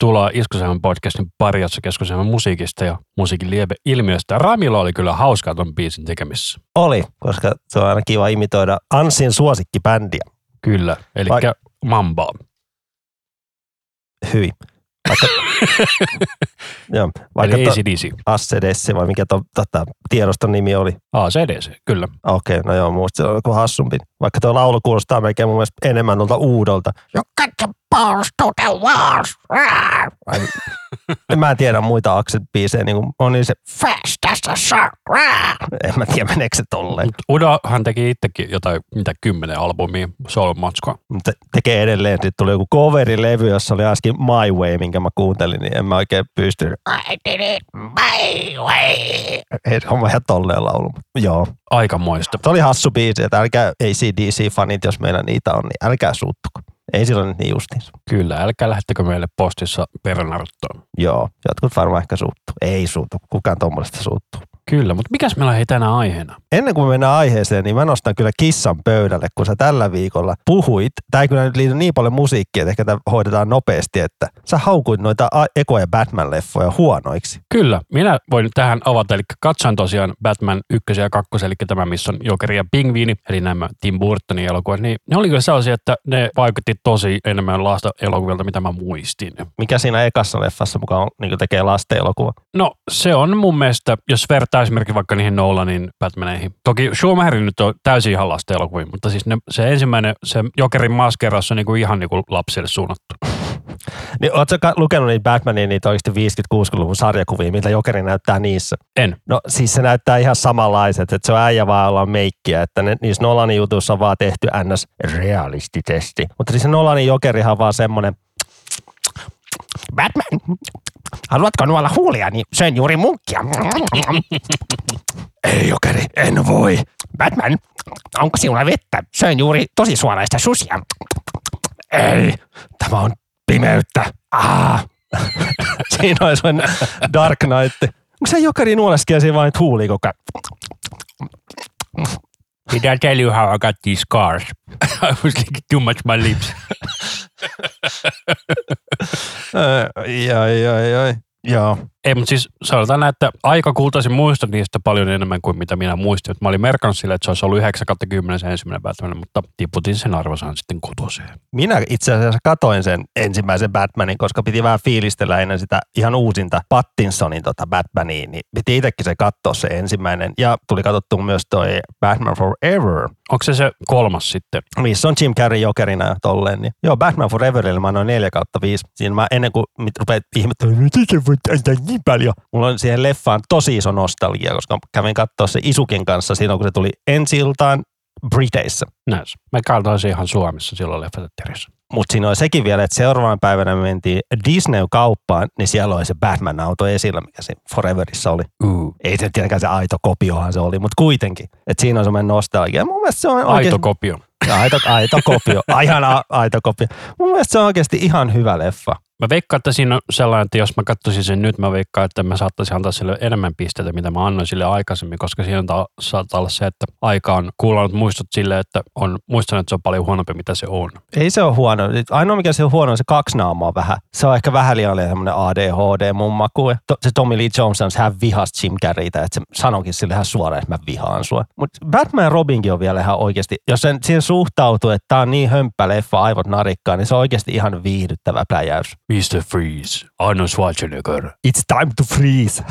Tervetuloa Iskuseman podcastin pari, jossa keskustelemme musiikista ja musiikin lieve ilmiöstä. Ramilla oli kyllä hauskaa ton biisin tekemisessä. Oli, koska se on aina kiva imitoida Ansin suosikkibändiä. Kyllä, eli Vai- Mambaa. Hyvin. Vaikka, joo, vaikka Eli ACDC. ACDC vai mikä to, tota, tiedoston nimi oli. ACDC, kyllä. Okei, okay, no joo, muista se on joku hassumpi. Vaikka tuo laulu kuulostaa melkein mun mielestä enemmän tuolta uudolta. Got the balls to the walls. Mä en tiedä muita Axel-biisejä, niin kuin on niin se fast as a shark. En mä tiedä, meneekö se tolleen. Mut Udohan teki itsekin jotain, mitä kymmenen albumia, solo-matskoa. Mutta tekee edelleen. Sitten tuli joku coverilevy, jossa oli äsken My Way, minkä mä kuuntelin, niin en mä oikein pysty. I did it my way. Ei, se on vähän tolleen laulu. Joo. Aikamoista. Se oli hassu biisi, että älkää ACDC-fanit, jos meillä niitä on, niin älkää suuttuko. Ei silloin nyt niin justiinsa. Kyllä, älkää lähtekö meille postissa perunaruttoon. Joo, jotkut varmaan ehkä suuttuu. Ei suuttu, kukaan tuommoista suuttuu. Kyllä, mutta mikäs meillä ei tänään aiheena? Ennen kuin me mennään aiheeseen, niin mä nostan kyllä kissan pöydälle, kun sä tällä viikolla puhuit. Tämä ei kyllä nyt liity niin paljon musiikkia, että ehkä tämä hoidetaan nopeasti, että sä haukuit noita ekoja Batman-leffoja huonoiksi. Kyllä, minä voin tähän avata, eli katsoin tosiaan Batman 1 ja 2, eli tämä, missä on Jokeri ja Pingviini, eli nämä Tim Burtonin elokuvat, niin ne oli kyllä sellaisia, että ne vaikutti tosi enemmän lasta elokuvilta, mitä mä muistin. Mikä siinä ekassa leffassa mukaan on, niin tekee lasten elokuva? No se on mun mielestä, jos vertaa esimerkiksi vaikka niihin Nolanin Batmaneihin. Toki Schumacherin nyt on täysin ihan lasten elokuvia, mutta siis ne, se ensimmäinen, se Jokerin maskeeraus on niinku ihan niinku lapsille suunnattu. Niin, ootko lukenut niitä Batmanin niitä oikeasti 50-60-luvun sarjakuvia, miltä Jokeri näyttää niissä? En. No siis se näyttää ihan samanlaiset, että se on äijä vaan olla meikkiä, että ne, niissä Nolanin jutuissa on vaan tehty ns. realistitesti. Mutta siis se Nolanin Jokerihan on vaan semmonen, Batman, haluatko nuolla huulia, niin söin juuri munkkia. Ei Jokeri, en voi. Batman, onko sinulla vettä? Söin juuri tosi suolaista susia. Ei, tämä on pimeyttä. Ah. Siinä on sellainen Dark Knight. Onko se Jokeri nuoleskia siinä vain huuli koko ajan? Did I tell you how I got these scars? I was licking too much my lips. Ai, ai, ai. Joo. Ei, mutta siis sanotaan, näin, että aika kultaisin muistan niistä paljon enemmän kuin mitä minä muistin. Mä olin merkannut sille, että se olisi ollut 9 10 se ensimmäinen Batman, mutta tiputin sen arvosan sitten kutoseen. Minä itse asiassa katoin sen ensimmäisen Batmanin, koska piti vähän fiilistellä ennen sitä ihan uusinta Pattinsonin tota Batmania, niin piti itsekin se katsoa se ensimmäinen. Ja tuli katsottua myös toi Batman Forever, Onko se se kolmas sitten? missä on Jim Carrey jokerina ja tolleen. Niin. Joo, Batman Foreverille mä annoin 4 kautta 5. Siinä mä ennen kuin rupeat ihmettelemään, miten voit antaa niin paljon. Mulla on siihen leffaan tosi iso nostalgia, koska kävin katsoa se Isukin kanssa silloin, kun se tuli ensi iltaan Briteissä. Näis. Mä katsoin se ihan Suomessa silloin leffateatterissa. Mutta siinä oli sekin vielä, että seuraavana päivänä me mentiin Disney-kauppaan, niin siellä oli se Batman-auto esillä, mikä se Foreverissa oli. Uh. Ei se tietenkään se aito kopiohan se oli, mutta kuitenkin. Että siinä on semmoinen nostalgia. Mun mielestä se on Aito oikeasti... kopio. Aito, aito kopio. Ihan a- aito kopio. Mun mielestä se on oikeasti ihan hyvä leffa. Mä veikkaan, että siinä on sellainen, että jos mä katsoisin sen nyt, mä veikkaan, että mä saattaisin antaa sille enemmän pisteitä, mitä mä annoin sille aikaisemmin, koska siinä ta- saattaa olla se, että aika on kuulannut muistot sille, että on muistanut, että se on paljon huonompi, mitä se on. Ei se ole huono. Ainoa mikä se on huono on se kaksi naamaa vähän. Se on ehkä vähän liian semmoinen ADHD mun maku. To- Se Tommy Lee Jones on, hän vihasi Jim Carreytä, että se sanokin sille ihan suoraan, että mä vihaan sua. Mutta Batman ja Robinkin on vielä ihan oikeasti, jos sen siihen suhtautuu, että tää on niin hömppä leffa, aivot narikkaa, niin se on oikeasti ihan viihdyttävä pläjäys. Mr. Freeze, Arnold Schwarzenegger. It's time to freeze.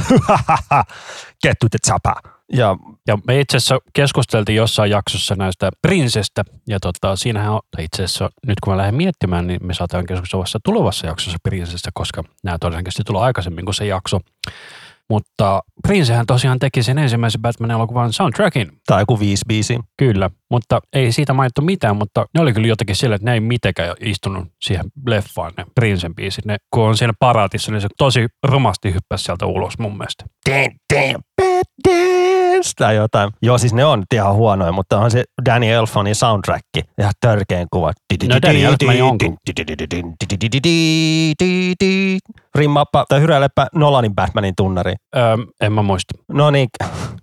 Get to the chopper. Ja Ja me itse asiassa keskusteltiin jossain jaksossa näistä prinsestä, ja tota, siinähän on, tai itse asiassa nyt kun mä lähden miettimään, niin me saataan keskustella tulevassa jaksossa prinsestä, koska nämä todennäköisesti tulee aikaisemmin kuin se jakso. Mutta Princehän tosiaan teki sen ensimmäisen Batman-elokuvan soundtrackin. tai joku viisi biisi. Kyllä, mutta ei siitä mainittu mitään, mutta ne oli kyllä jotenkin sillä, että ne ei mitenkään istunut siihen leffaan, ne Princen biisit. Ne, kun on siinä paraatissa, niin se tosi rumasti hyppäsi sieltä ulos mun mielestä. Damn, damn, dance. Tai jotain. Joo, siis ne on ihan huonoja, mutta on se Danny Elfmanin soundtrack. Ihan törkeen kuva. No Danny Elfman onkin. Rimmaappa tai hyräilepä Nolanin Batmanin tunnari. Öö, en mä muista. No niin,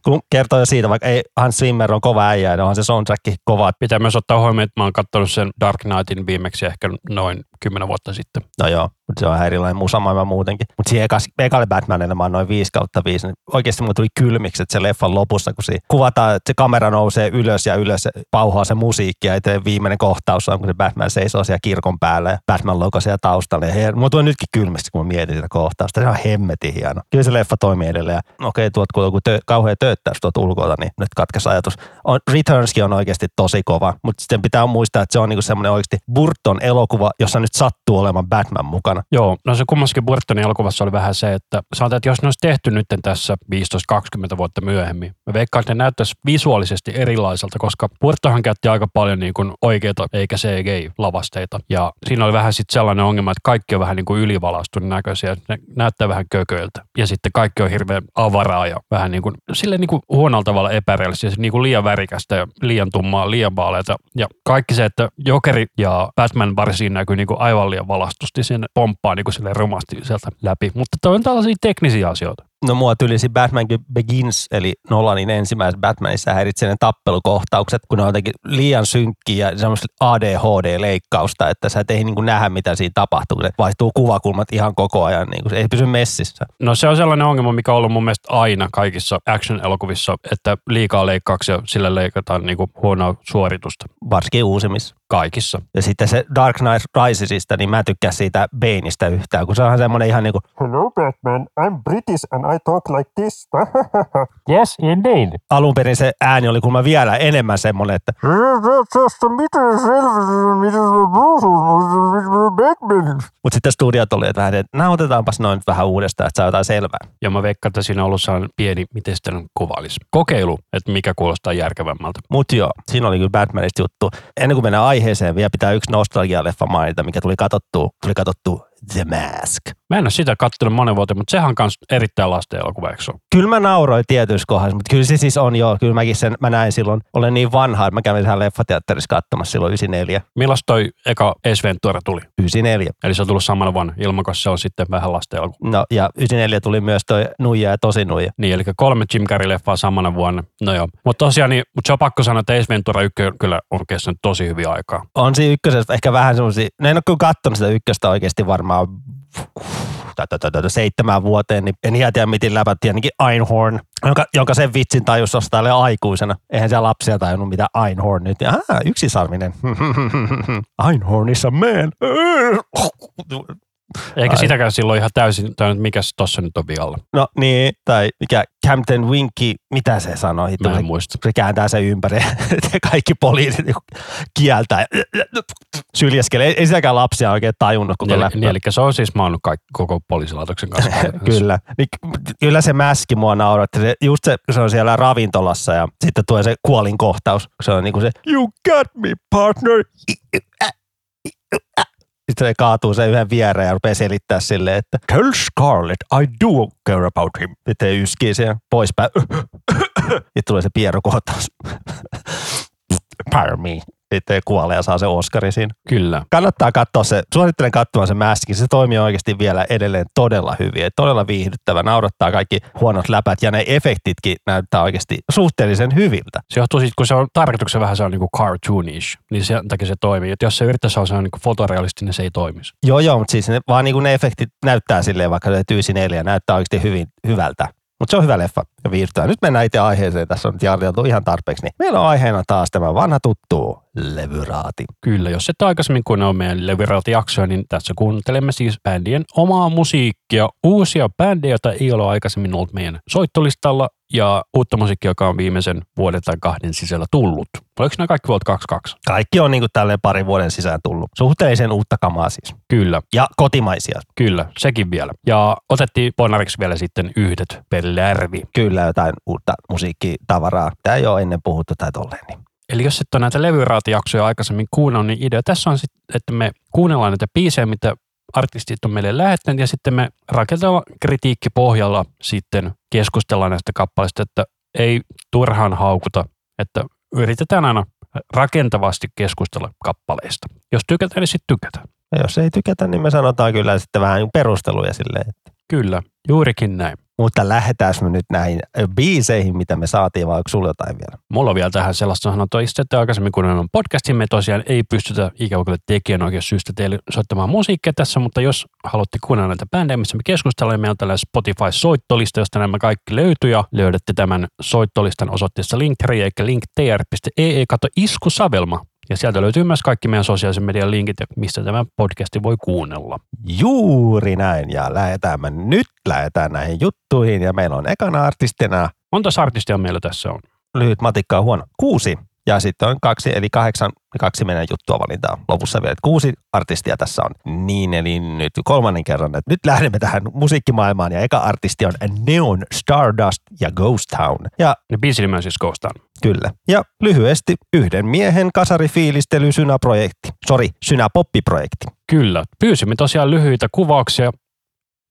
kun kertoo jo siitä, vaikka ei Hans Zimmer on kova äijä, niin onhan se soundtrack kova. Pitää myös ottaa huomioon, että mä oon katsonut sen Dark Knightin viimeksi ehkä noin kymmenen vuotta sitten. No joo, mutta se on erilainen musamaailma muutenkin. Mutta siihen ekas, ekalle Batmanille mä noin 5 kautta 5, niin oikeasti mulla tuli kylmiksi, että se leffan lopussa, kun siinä kuvataan, että se kamera nousee ylös ja ylös, pauhaa se musiikki ja viimeinen kohtaus on, kun se Batman seisoo siellä kirkon päällä ja Batman logo siellä taustalla. Ja he, mulla tuli nytkin kylmiksi, kun mä mietin sitä kohtausta. Se on hemmetin hieno. Kyllä se leffa toimii edelleen. Okei, okay, tuot kun tö, kauhean tööttäys tuot ulkoilta, niin nyt katkes ajatus. On, Returnskin on oikeasti tosi kova, mutta sitten pitää muistaa, että se on niinku semmoinen oikeasti Burton elokuva, jossa nyt sattuu olemaan Batman mukana. Joo, no se kummaskin Burtonin elokuvassa oli vähän se, että sanotaan, että jos ne olisi tehty nyt tässä 15-20 vuotta myöhemmin, mä veikkaan, että ne näyttäisi visuaalisesti erilaiselta, koska Burtonhan käytti aika paljon niin kuin oikeita eikä CGI-lavasteita. Ja siinä oli vähän sitten sellainen ongelma, että kaikki on vähän niin kuin ylivalastunut näköisiä, ne näyttää vähän kököiltä. Ja sitten kaikki on hirveän avaraa ja vähän niin kuin, sille niin kuin huonolla tavalla epärealistisia, niin kuin liian värikästä ja liian tummaa, liian vaaleita. Ja kaikki se, että Jokeri ja Batman varsin näkyy niin kuin aivan liian valastusti, sen pomppaa niin kuin sille rumasti sieltä läpi. Mutta toi on tällaisia teknisiä asioita. No mua tylisi Batman Begins, eli Nolanin ensimmäisessä Batmanissa häiritsee ne tappelukohtaukset, kun ne on jotenkin liian synkkiä ja semmoista ADHD-leikkausta, että sä et ei niin kuin nähdä, mitä siinä tapahtuu. Se vaihtuu kuvakulmat ihan koko ajan, niin kuin se ei pysy messissä. No se on sellainen ongelma, mikä on ollut mun mielestä aina kaikissa action-elokuvissa, että liikaa leikkauksia, sillä leikataan niin kuin huonoa suoritusta. Varsinkin uusimmissa. Kaikissa. Ja sitten se Dark Knight Risesista, niin mä tykkään siitä Baneista yhtään, kun se on semmoinen ihan niin kuin Hello Batman, I'm British and I talk like this. yes, indeed. Alun perin se ääni oli kuulemma vielä enemmän semmoinen, että mutta sitten studiot oli, että vähän, että nauhoitetaanpas noin vähän uudestaan, että saa jotain selvää. Ja mä veikkaan, että siinä on ollut pieni, miten sitä nyt kuvailisi, kokeilu, että mikä kuulostaa järkevämmältä. Mutta joo, siinä oli kyllä Batmanista juttu. Ennen kuin mennään aiheeseen, vielä pitää yksi nostalgia-leffa mainita, mikä tuli katsottua. Tuli katsottua The Mask. Mä en ole sitä kattonut monen vuoteen, mutta sehän on myös erittäin lasten elokuva, eikö? Kyllä mä nauroin tietyissä kohdassa, mutta kyllä se siis on joo. Kyllä mäkin sen, mä näin silloin, olen niin vanha, että mä kävin tähän leffateatterissa katsomassa silloin 94. Milloin toi eka Ace Ventura tuli? 94. Eli se on tullut samana vuonna, ilman koska se on sitten vähän lasten elokuva. No ja 94 tuli myös toi Nuija ja Tosi Nuija. Niin, eli kolme Jim Carrey-leffaa samana vuonna. No joo. Mutta tosiaan, niin, mutta se on pakko sanoa, että Ace Ventura 1 kyllä on kestänyt tosi hyvin aikaa. On siinä ykkösessä ehkä vähän semmoisia, no en ole kyllä katsonut sitä ykköstä oikeasti varmaan seitsemän vuoteen, niin en ihan tiedä miten läpät ainakin Einhorn, jonka, jonka sen vitsin tajus ostaa aikuisena. Eihän se lapsia tajunnut mitä Einhorn nyt. Ah, yksisarvinen. Einhorn is a man. Eikä Ai. sitäkään silloin ihan täysin, tai mikä tossa nyt on vialla. No niin, tai mikä Camden Winky, mitä se sanoi? Mä en se, muista. Se kääntää sen ympäri kaikki poliisit niinku kieltää syljeskelee. Ei sitäkään lapsia oikein tajunnut koko niin, Niin, eli se on siis maannut kaikki, koko poliisilaitoksen kanssa. kyllä. Niin, kyllä se mäski mua nauratti. Se, just se, se on siellä ravintolassa ja sitten tulee se kuolin kohtaus. Se on niinku se, you got me partner. Sitten se kaatuu sen yhden viereen ja rupeaa selittää silleen, että Tell Scarlett, I do care about him. Sitten yskii siihen poispäin. Sitten tulee se pierukohtaus. Pardon me sitten kuolee ja saa se Oscarin siinä. Kyllä. Kannattaa katsoa se, suosittelen katsomaan se mäski, se toimii oikeasti vielä edelleen todella hyvin, todella viihdyttävä, naurattaa kaikki huonot läpät ja ne efektitkin näyttää oikeasti suhteellisen hyviltä. Se johtuu siitä, kun se on tarkoituksen vähän se on niin kuin cartoonish, niin sen takia se toimii. Et jos se yrittäisi olla niin fotorealistinen, se ei toimisi. Joo, joo, mutta siis ne, vaan niin kuin ne efektit näyttää silleen, vaikka se tyysi neljä, näyttää oikeasti hyvin, hyvältä. Mutta se on hyvä leffa ja viihdyttävä. Nyt mennään itse aiheeseen. Tässä on nyt ihan tarpeeksi. Niin meillä on aiheena taas tämä vanha tuttu levyraati. Kyllä, jos et aikaisemmin kun on meidän levyraati-jaksoja, niin tässä kuuntelemme siis bändien omaa musiikkia. Uusia bändejä, joita ei ole aikaisemmin ollut meidän soittolistalla ja uutta musiikkia, joka on viimeisen vuoden tai kahden sisällä tullut. Oliko nämä kaikki vuodet 22? Kaikki on niin kuin tälleen parin vuoden sisään tullut. Suhteellisen uutta kamaa siis. Kyllä. Ja kotimaisia. Kyllä, sekin vielä. Ja otettiin Bonariksi vielä sitten yhdet per lärvi. Kyllä, jotain uutta musiikkitavaraa. Tämä ei ole ennen puhuttu tai tolleen. Niin. Eli jos et ole näitä levyraatijaksoja aikaisemmin kuunnellut, niin idea tässä on sitten, että me kuunnellaan näitä biisejä, mitä artistit on meille lähettänyt ja sitten me rakentava kritiikki pohjalla sitten keskustellaan näistä kappaleista, että ei turhaan haukuta, että yritetään aina rakentavasti keskustella kappaleista. Jos tykätään, niin sitten tykätään. Ja jos ei tykätä, niin me sanotaan kyllä sitten vähän perusteluja silleen. Että... Kyllä, juurikin näin. Mutta lähdetään me nyt näihin biiseihin, mitä me saatiin, vai onko sulla jotain vielä? Mulla on vielä tähän sellaista sanottua itse, että aikaisemmin kun on podcastin, me tosiaan ei pystytä ikävä kyllä tekijänoikeussyystä teille soittamaan musiikkia tässä, mutta jos haluatte kuunnella näitä bändejä, missä me keskustellaan, meillä on tällainen Spotify-soittolista, josta nämä kaikki löytyy ja löydätte tämän soittolistan osoitteessa linkkari, eikä linktr.ee, kato iskusavelma. Ja sieltä löytyy myös kaikki meidän sosiaalisen median linkit, mistä tämä podcasti voi kuunnella. Juuri näin, ja lähdetään me nyt, lähdetään näihin juttuihin, ja meillä on ekana artistina, Monta artistia meillä tässä on? lyhyt matikka on huono, kuusi, ja sitten on kaksi, eli kahdeksan, kaksi meidän juttua valintaa lopussa vielä. Kuusi artistia tässä on. Niin, eli nyt kolmannen kerran, että nyt lähdemme tähän musiikkimaailmaan, ja eka artisti on Neon Stardust ja Ghost Town. Ja Ne biisinimä on siis Ghostan. Kyllä. Ja lyhyesti yhden miehen kasarifiilistely synäprojekti. Sori, synäpoppiprojekti. Kyllä. Pyysimme tosiaan lyhyitä kuvauksia.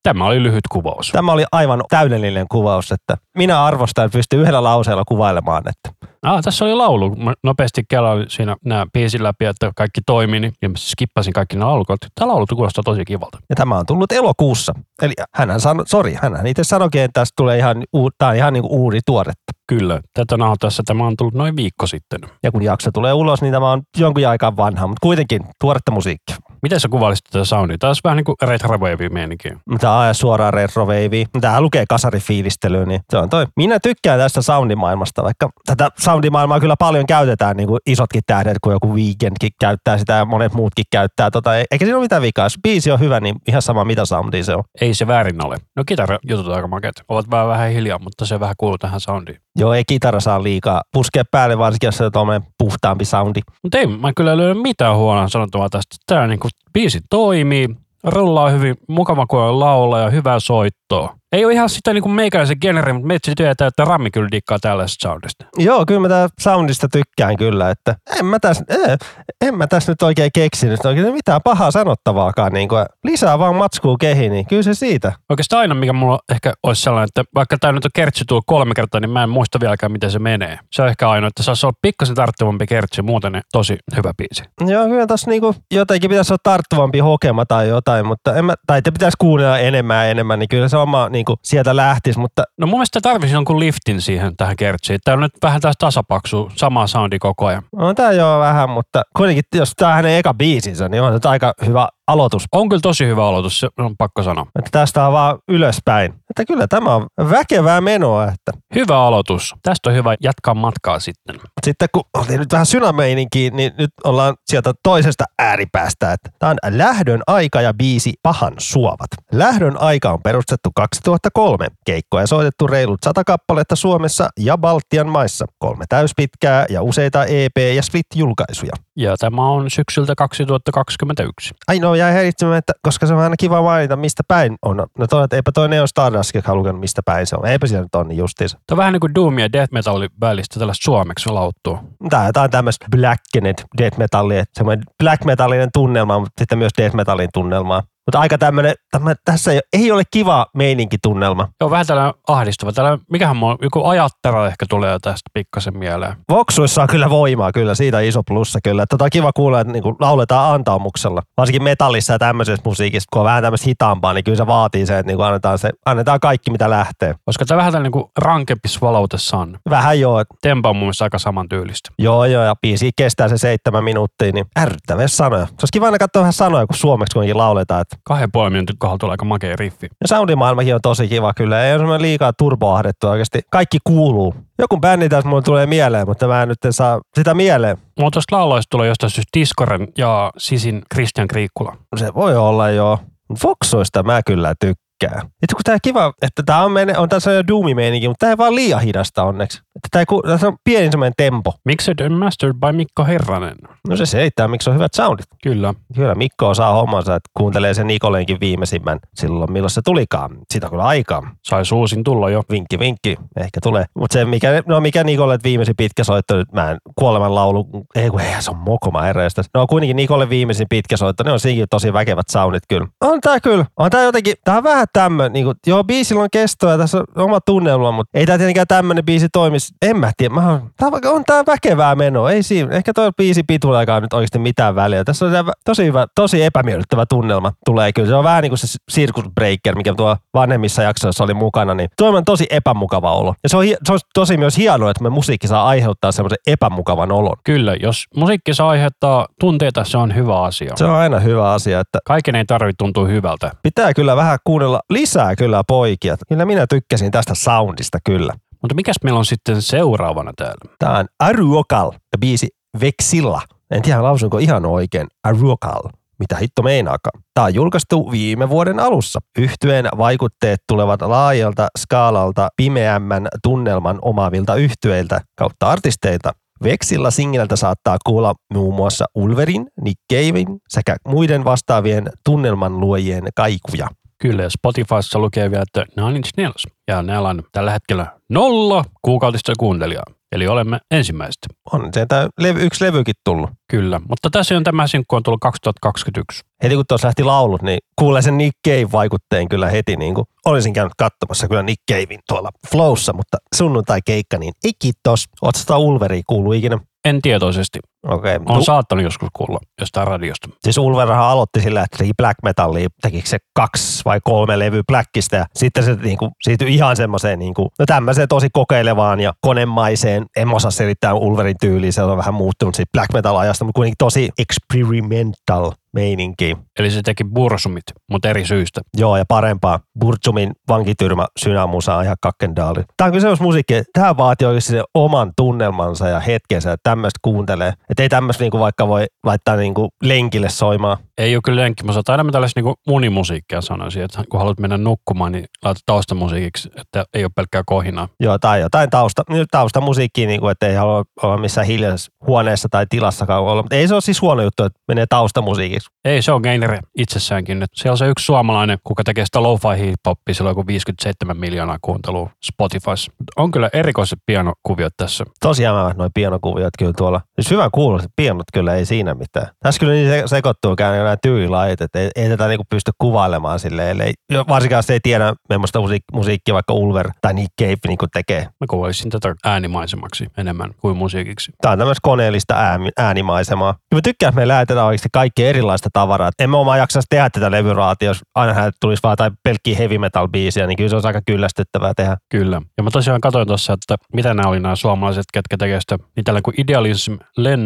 Tämä oli lyhyt kuvaus. Tämä oli aivan täydellinen kuvaus, että minä arvostan, että pystyn yhdellä lauseella kuvailemaan, että Ah, tässä oli laulu. Mä nopeasti kelasin siinä nämä biisin läpi, että kaikki toimi, niin ja mä skippasin kaikki nämä laulukot. Tämä laulu kuulostaa tosi kivalta. ja tämä on tullut elokuussa. Eli hänhän sanoi, sori, hänhän itse sanoikin, että tästä tulee ihan, uu, tämä on ihan niin kuin uuri tuoretta. Kyllä. Tätä nauhoitessa tämä on tullut noin viikko sitten. Ja kun jakso tulee ulos, niin tämä on jonkun aikaa vanha, mutta kuitenkin tuoretta musiikkia. Miten sä kuvailisit tätä soundia? Tämä olisi vähän niin kuin retro wave meininki. Tämä on suoraan retro wave. Tämä lukee kasarifiilistelyä, niin se on toi. Minä tykkään tästä soundimaailmasta, vaikka tätä soundimaailmaa kyllä paljon käytetään, niin kuin isotkin tähdet, kun joku Weekendkin käyttää sitä ja monet muutkin käyttää. Tota, eikä siinä ole mitään vikaa. Jos biisi on hyvä, niin ihan sama mitä soundia se on. Ei se väärin ole. No kitarajutut aika makeat. Ovat vähän, vähän hiljaa, mutta se vähän kuuluu tähän soundiin. Joo, ei kitara saa liikaa puskea päälle, varsinkin jos se on tuommoinen puhtaampi soundi. Mutta ei mä kyllä löydä mitään huonoa sanottavaa tästä. Tämä niinku, biisi toimii, rullaa hyvin, mukava kuin laula ja hyvää soittoa. Ei ole ihan sitä niinku meikäläisen genre, mutta meitä tietää, että Rami kyllä dikkaa tällaisesta soundista. Joo, kyllä mä tää soundista tykkään kyllä, että en mä tässä, eh, en mä tässä nyt oikein keksinyt oikein mitään pahaa sanottavaakaan. Niin kuin, lisää vaan matskuu kehiin, niin kyllä se siitä. Oikeastaan aina, mikä mulla ehkä olisi sellainen, että vaikka tämä nyt on kertsi tullut kolme kertaa, niin mä en muista vieläkään, miten se menee. Se on ehkä ainoa, että saisi olla pikkasen tarttuvampi kertsi, muuten niin tosi hyvä biisi. Joo, kyllä tässä niinku jotenkin pitäisi olla tarttuvampi hokema tai jotain, mutta en mä, tai te pitäisi kuunnella enemmän ja enemmän, niin kyllä se oma niinku sieltä lähtisi, mutta No mun mielestä tarvisi jonkun liftin siihen tähän kertsiin. Tämä on nyt vähän taas tasapaksu, sama soundi koko ajan. on tää joo vähän, mutta kuitenkin jos tää on hänen eka biisinsä, niin on se aika hyvä aloitus. On kyllä tosi hyvä aloitus, se on pakko sanoa. Että tästä on vaan ylöspäin. Että kyllä tämä on väkevää menoa, että Hyvä aloitus. Tästä on hyvä jatkaa matkaa sitten. Sitten kun oltiin nyt vähän synämeininkiin, niin nyt ollaan sieltä toisesta ääripäästä. Että tämä on Lähdön aika ja biisi Pahan suovat. Lähdön aika on perustettu 2003. Keikkoja soitettu reilut sata kappaletta Suomessa ja Baltian maissa. Kolme täyspitkää ja useita EP- ja split-julkaisuja. Ja tämä on syksyltä 2021. Ainoa jäi häiritsemään, että koska se on aina kiva mainita, mistä päin on. No toi, että eipä toi Neo Stardust lukenut, mistä päin se on. Eipä siellä nyt on niin justiinsa. Tämä on vähän niin kuin Doom ja Death Metal välistä tällaista suomeksi lauttua. Tää on jotain tämmöistä blackened death metallia, että semmoinen black metallinen tunnelma, mutta sitten myös death metallin tunnelmaa. Mutta aika tämmöinen, tämmönen, tässä ei, ei ole kiva meininki-tunnelma. Joo, vähän tällainen ahdistava. Tällainen, mikähän mulla, joku ajattara ehkä tulee tästä pikkasen mieleen. Voksuissa on kyllä voimaa, kyllä siitä iso plussa kyllä. Tota on kiva kuulla, että niinku lauletaan antaumuksella. Varsinkin metallissa ja tämmöisessä musiikissa, kun on vähän tämmöistä hitaampaa, niin kyllä se vaatii se, että niinku annetaan, se, annetaan kaikki mitä lähtee. Koska tämä vähän tällainen niin kuin rankempi Sun. Vähän joo, Tempo on mun mielestä aika samantyylistä. Joo, joo, ja biisi kestää se seitsemän minuuttia, niin ärsyttäviä sanoja. Se olisi kiva aina katsoa vähän sanoja, kun suomeksi kuitenkin lauletaan. Että Kahden puolen minuutin kohdalla tulee aika makea riffi. ja soundimaailmakin on tosi kiva kyllä. Ei ole semmoinen liikaa turboahdettu oikeasti. Kaikki kuuluu. Joku bändi tässä mulle tulee mieleen, mutta mä en nyt saa sitä mieleen. Mulla tuosta laulaista tulee jostain syystä Diskoren ja Sisin Christian Kriikkula. Se voi olla joo. Voksoista mä kyllä tykkään. Itse kun tää kiva, että tää on, mene, on tässä jo doomimeininki, mutta tää ei vaan liian hidasta onneksi. Että tää, ei, ku- tässä on pieni semmoinen tempo. Mixed and Mastered by Mikko Herranen. No se selittää, miksi on hyvät soundit. Kyllä. Kyllä Mikko osaa hommansa, että kuuntelee sen Nikolenkin viimeisimmän silloin, milloin se tulikaan. Siitä on kyllä aikaa. Sai uusin tulla jo. Vinkki, vinkki, ehkä tulee. Mutta se, mikä, no mikä Nikolle viimeisin pitkä soitto, nyt mä en kuoleman laulu, ei kun ei, se on mokoma ereestä. No kuitenkin Nikolle viimeisin pitkä soitto, ne on siinkin tosi väkevät soundit kyllä. On tää kyllä, on tää jotenkin, tää on vähän tämmöinen, niin kuin, joo biisillä on kestoa ja tässä on oma tunnelma, mutta ei tämä tietenkään tämmöinen biisi toimisi. En mä tiedä, mä oon, tää on tää väkevää menoa, ei siinä. Ehkä toi biisi pituudellakaan nyt oikeasti mitään väliä. Tässä on tosi hyvä, tosi epämiellyttävä tunnelma tulee kyllä. Se on vähän niin kuin se Circus Breaker, mikä tuo vanhemmissa jaksoissa oli mukana, niin tuo on tosi epämukava olo. Ja se on, se on tosi myös hienoa, että me musiikki saa aiheuttaa semmoisen epämukavan olon. Kyllä, jos musiikki saa aiheuttaa tunteita, se on hyvä asia. Se on aina hyvä asia, että Kaiken ei tarvitse tuntua hyvältä. pitää kyllä vähän kuunnella lisää kyllä poikia. Kyllä minä tykkäsin tästä soundista kyllä. Mutta mikäs meillä on sitten seuraavana täällä? Tämä on Aruokal ja biisi Vexilla. En tiedä lausunko ihan oikein. Aruokal. Mitä hitto meinaakaan? Tämä on julkaistu viime vuoden alussa. Yhtyeen vaikutteet tulevat laajalta skaalalta pimeämmän tunnelman omaavilta yhtyeiltä kautta artisteilta. Vexilla singeltä saattaa kuulla muun muassa Ulverin, Nick Cavein sekä muiden vastaavien tunnelman luojien kaikuja. Kyllä, ja Spotifyssa lukee vielä, että Nine Inch Nails. Ja näillä on tällä hetkellä nolla kuukautista kuuntelijaa. Eli olemme ensimmäiset. On sieltä levy, yksi levykin tullut. Kyllä, mutta tässä on tämä sinkku on tullut 2021. heti kun tuossa lähti laulut, niin kuulee sen Nick Cave vaikutteen kyllä heti. Niin kuin olisin käynyt katsomassa kyllä Nick Cavein tuolla Flowssa, mutta sunnuntai keikka, niin ei kiitos. Oletko sitä Ulveria kuullut ikinä? En tietoisesti. Okei. On saattanut joskus kuulla jostain radiosta. Siis Ulverhan aloitti sillä, että teki black metallia, tekikö se kaksi vai kolme levyä blackista ja sitten se niin kuin, siirtyi ihan semmoiseen niin kuin, no tämmöiseen tosi kokeilevaan ja konemaiseen, en osaa selittää Ulverin tyyliin, se on vähän muuttunut siitä black metal ajasta, mutta kuitenkin tosi experimental meininki. Eli se teki bursumit, mutta eri syistä. Joo, ja parempaa. Burtsumin vankityrmä Synämusa on ihan kakkendaali. Tämä on kyllä semmoista musiikkia, tämä vaatii oikeasti sen oman tunnelmansa ja hetkensä, että tämmöistä kuuntelee. Että ei tämmöistä niinku vaikka voi laittaa niinku lenkille soimaan. Ei ole kyllä lenkki. Mä saatan enemmän tällaista niin unimusiikkia sanoisin, että kun haluat mennä nukkumaan, niin laita taustamusiikiksi, että ei ole pelkkää kohinaa. Joo, tai jotain tausta, taustamusiikkia, niinku, että ei halua olla missään hiljaisessa huoneessa tai tilassakaan olla. Mutta ei se ole siis huono juttu, että menee taustamusiikiksi. Ei, se on genre itsessäänkin. Että siellä on se yksi suomalainen, kuka tekee sitä lo-fi hip-hoppia, sillä on joku 57 miljoonaa kuuntelua Spotifyssa. On kyllä erikoiset pianokuviot tässä. Tosi jämävät noin pianokuviot kyllä tuolla. Siis hyvän kuuloiset pianot kyllä ei siinä mitään. Tässä kyllä niin se, sekoittuu käy nämä tyylilajit, että ei, ei tätä niinku pysty kuvailemaan silleen. Ellei, varsinkaan jos ei tiedä, millaista musiik- musiikkia vaikka Ulver tai Nick Cave niinku tekee. Mä kuvailisin tätä äänimaisemaksi enemmän kuin musiikiksi. Tämä on tämmöistä koneellista ääni, äänimaisemaa. Ja mä tykkään, että me lähetetään oikeasti kaikki erilaista tavaraa. En mä omaa jaksaisi tehdä tätä levyraatia, jos aina tulisi vaan tai pelkkiä heavy metal biisiä, niin kyllä se olisi aika kyllästyttävää tehdä. Kyllä. Ja mä tosiaan katsoin tuossa, että mitä nämä oli nämä suomalaiset, ketkä tekee sitä. Niin tällä kuin Idealism,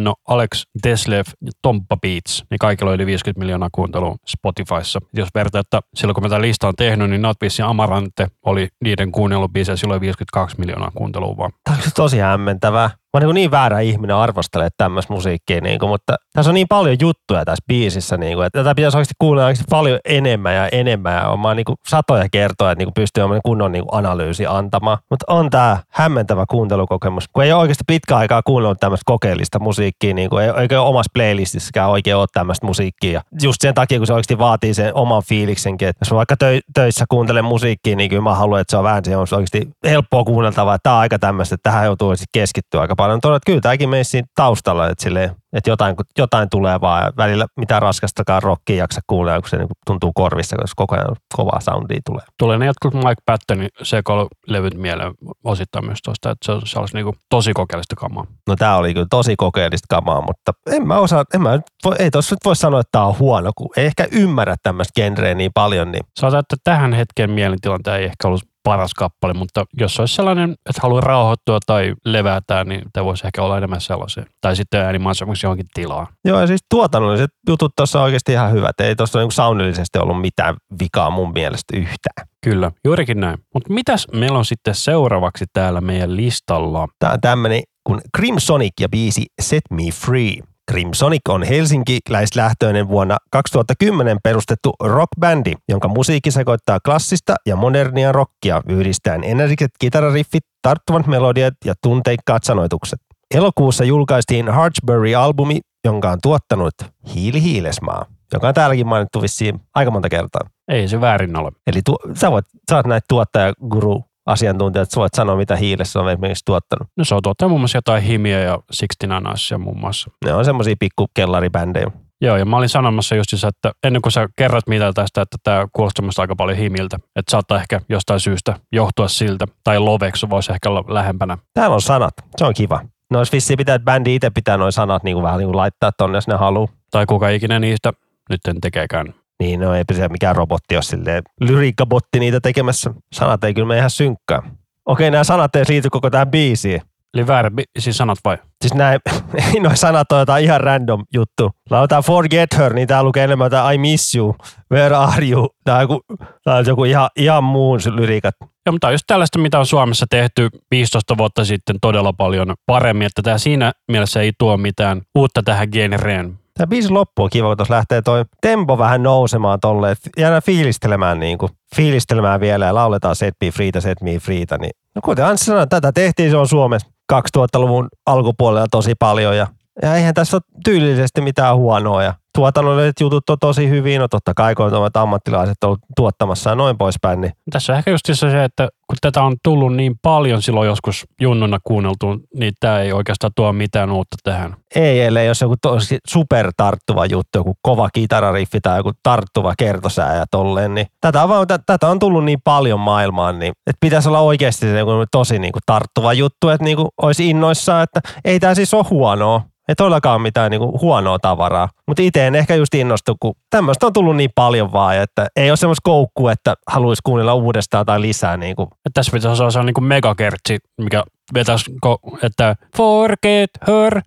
Lenno, Alex Deslev ja Tomppa Beats, niin kaikilla oli yli 50 miljoonaa kuuntelua Spotifyssa. Jos vertaa, että silloin kun mä tämän listan on tehnyt, niin Notbiisin Amarante oli niiden kuunnellut biisejä silloin 52 miljoonaa kuuntelua vaan. Tämä on tosi hämmentävää. Mä oon niin, niin väärä ihminen arvostelemaan tämmöistä musiikkia, niin kuin, mutta tässä on niin paljon juttuja tässä biisissä, niin kuin, että tätä pitäisi oikeasti kuunnella oikeasti paljon enemmän ja enemmän. Ja mä niin kuin, satoja kertoja, että niin kuin, pystyy kunnon niin kuin, analyysi antamaan. Mutta on tämä hämmentävä kuuntelukokemus, kun ei ole oikeasti pitkä aikaa kuunnellut tämmöistä kokeellista musiikkia, niin kuin, ei, eikä omassa playlistissäkään oikein ole tämmöistä musiikkia. Just sen takia, kun se oikeasti vaatii sen oman fiiliksenkin, että jos mä vaikka tö- töissä kuuntelen musiikkia, niin kyllä mä haluan, että se on vähän se on oikeasti helppoa kuunneltavaa, että tämä on aika tämmöistä, että tähän joutuu keskittyä aika paljon. Todella, että kyllä tämäkin siinä taustalla, että, silleen, että jotain, jotain tulee vaan välillä mitään raskastakaan rockia jaksa kuunnella, kun se niin tuntuu korvissa, koska koko ajan kovaa soundia tulee. Tulee ne jotkut Mike Pattonin sekoilulevyt mieleen osittain myös tuosta, että se on sellaista niin tosi kokeellista kamaa. No tämä oli kyllä tosi kokeellista kamaa, mutta en mä osaa, en mä, voi, ei tuossa nyt voi sanoa, että tämä on huono, kun ei ehkä ymmärrä tämmöistä genreä niin paljon, niin Sanotaan, että tähän hetken mielentilan tämä ei ehkä ollut paras kappale, mutta jos olisi sellainen, että haluaa rauhoittua tai levätä, niin tämä voisi ehkä olla enemmän sellaisen. Tai sitten äänimaisemaksi johonkin tilaa. Joo, ja siis tuotannolliset jutut tuossa on oikeasti ihan hyvät. Ei tuossa niin soundillisesti ollut mitään vikaa mun mielestä yhtään. Kyllä, juurikin näin. Mutta mitäs meillä on sitten seuraavaksi täällä meidän listalla? Tämä on tämmöinen kuin Crimsonic ja biisi Set Me Free. Crimsonic on helsinkiläislähtöinen vuonna 2010 perustettu rockbändi, jonka musiikki sekoittaa klassista ja modernia rockia yhdistäen energiset kitarariffit, tarttuvat melodiat ja tunteikkaat sanoitukset. Elokuussa julkaistiin Harchbury-albumi, jonka on tuottanut Hiili Hiilesmaa, joka on täälläkin mainittu vissiin aika monta kertaa. Ei se väärin ole. Eli tu- sä, voit, sä oot näitä tuottaja-guru asiantuntijat, sä voit sanoa, mitä hiilessä on esimerkiksi tuottanut. No se on tuottanut muun muassa jotain Himiä ja Sixteen Anasia muun muassa. Ne on semmoisia pikku kellaribändejä. Joo, ja mä olin sanomassa just että ennen kuin sä kerrot mitä tästä, että tämä kuulostaa musta aika paljon himiltä, että saattaa ehkä jostain syystä johtua siltä, tai Loveksu voisi ehkä olla lähempänä. Täällä on sanat. Se on kiva. No olisi vissiin pitää, että bändi itse pitää noin sanat niin kuin vähän niin kuin laittaa tonne, jos ne haluaa. Tai kuka ikinä niistä nyt tekeekään. Niin, no ei se mikään robotti ole silleen lyriikkabotti niitä tekemässä. Sanat ei kyllä mene ihan synkkää. Okei, nämä sanat ei liity koko tähän biisiin. Eli väärä, siis sanat vai? Siis näin, ei noin sanat on jotain ihan random juttu. Lauletaan Forget Her, niin tää lukee enemmän jotain I miss you, where are you. Tää on joku, tää on joku ihan, ihan muun lyriikat. Joo, mutta just tällaista, mitä on Suomessa tehty 15 vuotta sitten todella paljon paremmin, että tämä siinä mielessä ei tuo mitään uutta tähän genreen. Tämä biisi loppu on kiva, kun tuossa lähtee toi tempo vähän nousemaan tolle, että jäädään fiilistelemään niin kuin, fiilistelemään vielä ja lauletaan Set Me Freeta, Set Me Freeta, niin no kuten Anssi sanoi, tätä tehtiin se on Suomessa 2000-luvun alkupuolella tosi paljon ja, ja eihän tässä ole tyylillisesti mitään huonoa ja tuotannolliset jutut on tosi hyvin, no totta kai kun ovat ammattilaiset ollut tuottamassa ja noin poispäin. Niin. Tässä on ehkä just se, että kun tätä on tullut niin paljon silloin joskus junnuna kuunneltu, niin tämä ei oikeastaan tuo mitään uutta tähän. Ei, ellei jos joku tosi super tarttuva juttu, joku kova kitarariffi tai joku tarttuva kertosää ja tolleen, niin tätä on, vaan, tätä on tullut niin paljon maailmaan, niin että pitäisi olla oikeasti joku tosi niin kuin tarttuva juttu, että niin kuin olisi innoissaan, että ei tämä siis ole huonoa, ei todellakaan mitään niinku huonoa tavaraa. Mutta itse en ehkä just innostu, kun tämmöistä on tullut niin paljon vaan, että ei ole semmoista koukkua, että haluaisi kuunnella uudestaan tai lisää. Niinku. Tässä pitäisi olla se on niinku megakertsi, mikä vetäisi, että forget her,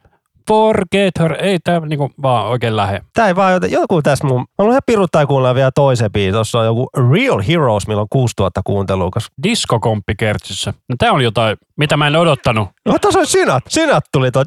forget her. Ei tämä niinku vaan oikein lähe. Tää ei vaan, joten joku tässä mun, mä haluan ihan piruttaa kuunnella vielä toisen biisi. Tuossa on joku Real Heroes, milloin on 6000 kuuntelua. Koska... Diskokomppikertsissä. No tää on jotain, mitä mä en odottanut. No tässä on Synat. Synat tuli tuo.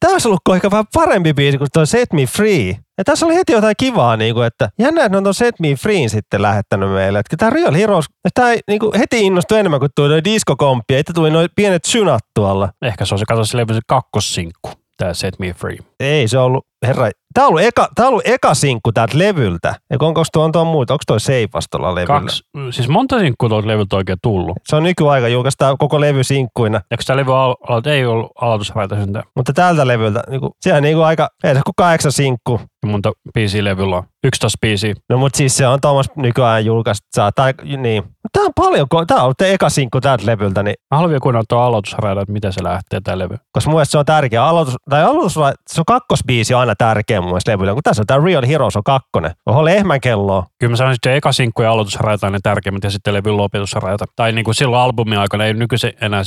Tämä olisi ollut ehkä vähän parempi biisi kuin tuo Set Me Free. Ja tässä oli heti jotain kivaa, niin kuin, että jännä, että ne on tuon Set Me Free sitten lähettänyt meille. Että tämä Real Heroes, tämä niin kuin, heti innostui enemmän kuin tuo diskokomppi. Ja tuli noin pienet synat tuolla. Ehkä se on se, katso se kakkossinkku tämä Set Me Free. Ei se ollut, herra, tämä on ollut eka, tämä on ollut eka sinkku täältä levyltä. Ja onko tuo on tuo muuta, onko toi Seifastolla levyllä? Kaksi, siis monta sinkkua tuolta levyltä oikein tullut. Se on nykyaika julkaista koko levy sinkkuina. Eikö tämä levy al- ei ollut aloitusraita Mutta tältä levyltä, niin kuin, sehän niin kuin aika, ei se kuin kahdeksan sinkku. Ja monta biisiä levyllä on? 11 biisiä. No mutta siis se on Thomas nykyään julkaista. Tai, niin. Tämä on paljon, tämä on te eka sinkku täältä levyltä. Niin. Mä haluan vielä kuunnella tuo aloitusraita, että miten se lähtee tämä levy. Koska mun se on tärkeä. Aloitus, tai aloitus, se on kakkosbiisi aina tärkeä mun mielestä levyllä. Kun tässä on tämä Real Heroes on kakkonen. Oho lehmän kelloa. Kyllä mä sanoisin, että eka sinkku ja aloitusraita on ne tärkeimmät ja sitten levyn lopetusraita. Tai niin kuin silloin albumin aikana ei nykyisin enää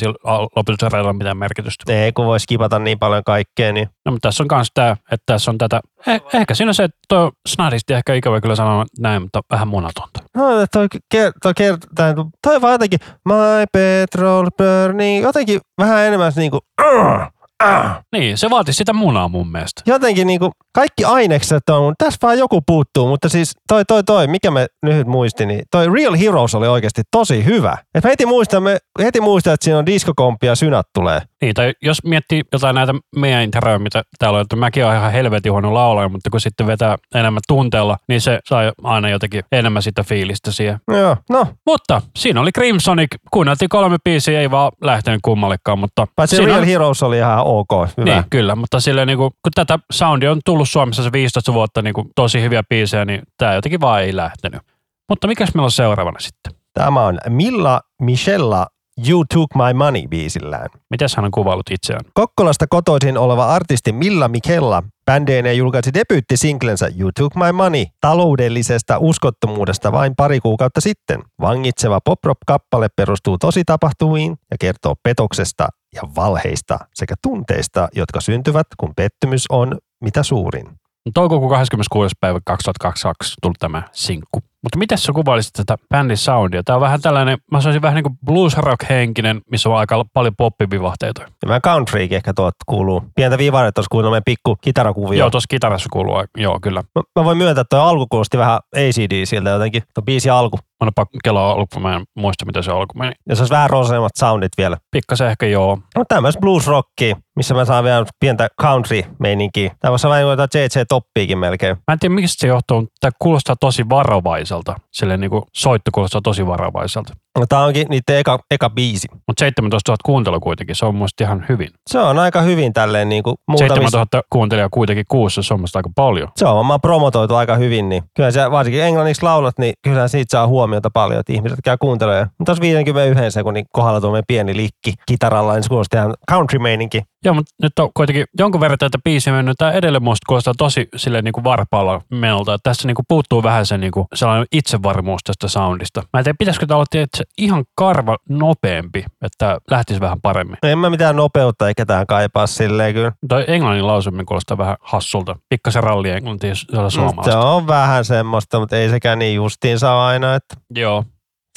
lopetusraidalla mitään merkitystä. Ei, kun voisi kipata niin paljon kaikkea. Niin. No mutta tässä on myös tämä, että tässä on tätä, eh, ehkä siinä se, että tuo snadisti ehkä ikävä kyllä sanoa näin, mutta vähän monotonta. No toi, toi, toi, toi, toi vaan jotenkin, my petrol burning, jotenkin vähän enemmän niin kuin, uh, äh. Niin, se vaati sitä munaa mun mielestä. Jotenkin niinku kaikki ainekset on, tässä vaan joku puuttuu, mutta siis toi, toi, toi, mikä me nyt muistin, niin toi Real Heroes oli oikeasti tosi hyvä. Et heti muistan, me heti muistan, että siinä on diskokompi ja synät tulee. Niin, tai jos miettii jotain näitä meidän intervjuja, mitä täällä on, että mäkin olen ihan helvetin huono laulaja, mutta kun sitten vetää enemmän tunteella, niin se sai aina jotenkin enemmän sitä fiilistä siihen. Joo, no. Mutta siinä oli Crimsonic, kuunneltiin kolme biisiä, ei vaan lähtenyt kummallekaan, mutta... Paitsi Real on... Heroes oli ihan ok, hyvä. Niin, kyllä, mutta silleen niin kuin, kun tätä soundia on tullut Suomessa se 15 vuotta niin kuin, tosi hyviä biisejä, niin tämä jotenkin vaan ei lähtenyt. Mutta mikäs meillä on seuraavana sitten? Tämä on Milla Michella You Took My Money biisillään. Miten hän on kuvailut itseään? Kokkolasta kotoisin oleva artisti Milla Mikella bändeineen julkaisi singlensä You Took My Money taloudellisesta uskottomuudesta vain pari kuukautta sitten. Vangitseva pop-rock-kappale perustuu tosi tapahtumiin ja kertoo petoksesta ja valheista sekä tunteista, jotka syntyvät, kun pettymys on mitä suurin. Toukokuun 26. päivä 2022 tuli tämä sinkku. Mutta miten sä kuvailisit tätä bändin soundia? Tämä on vähän tällainen, mä sanoisin vähän niin kuin blues rock henkinen, missä on aika paljon poppivivahteita. Ja mä country ehkä tuot kuuluu. Pientä viivaret tuossa kuuluu meidän pikku kitarakuvio. Joo, tuossa kitarassa kuuluu, joo kyllä. Mä, mä voin myöntää, että tuo alku kuulosti vähän ACD siltä jotenkin. Tuo biisi alku. Pakko kelaa alku, mä en muista mitä se alku meni. Ja se olisi vähän rosemmat soundit vielä. Pikkasen ehkä joo. No tämmöistä blues rockia. Missä mä saan vielä pientä country-meininkiä. Tämä voisi vähän jotain JJ-toppiikin melkein. Mä en tiedä, mistä se johtuu, mutta tämä kuulostaa tosi varovaiselta. Silleen niin kuin soitto kuulostaa tosi varovaiselta. No, tämä onkin niiden eka, eka biisi. Mutta 17 000 kuuntelua kuitenkin, se on mun mielestä ihan hyvin. Se on aika hyvin tälleen niin kuin 7 000 kuuntelijaa kuitenkin kuussa, se on mielestä aika paljon. Se on varmaan promotoitu aika hyvin, niin kyllä se varsinkin englanniksi laulat, niin kyllä siitä saa huomiota paljon, että ihmiset käy kuuntelemaan. Mutta tuossa 51 sekunnin kohdalla tuommoinen pieni likki kitaralla, niin se kuulostaa ihan country-meininki. Joo, mutta nyt on kuitenkin jonkun verran tätä biisiä mennyt. Tämä edelleen musta kuulostaa tosi silleen niin kuin varpaalla menolta. Tässä niin kuin puuttuu vähän se niin kuin sellainen itsevarmuus tästä soundista. Mä en tiedä, pitäisikö tämä olla tietysti ihan karva nopeampi, että lähtisi vähän paremmin. En mä mitään nopeutta eikä ketään kaipaa silleen kyllä. Tai englannin lausuminen kuulostaa vähän hassulta. Pikkasen ralli englantia siellä suomalaista. Se on vähän semmoista, mutta ei sekään niin justiinsa aina. Että Joo.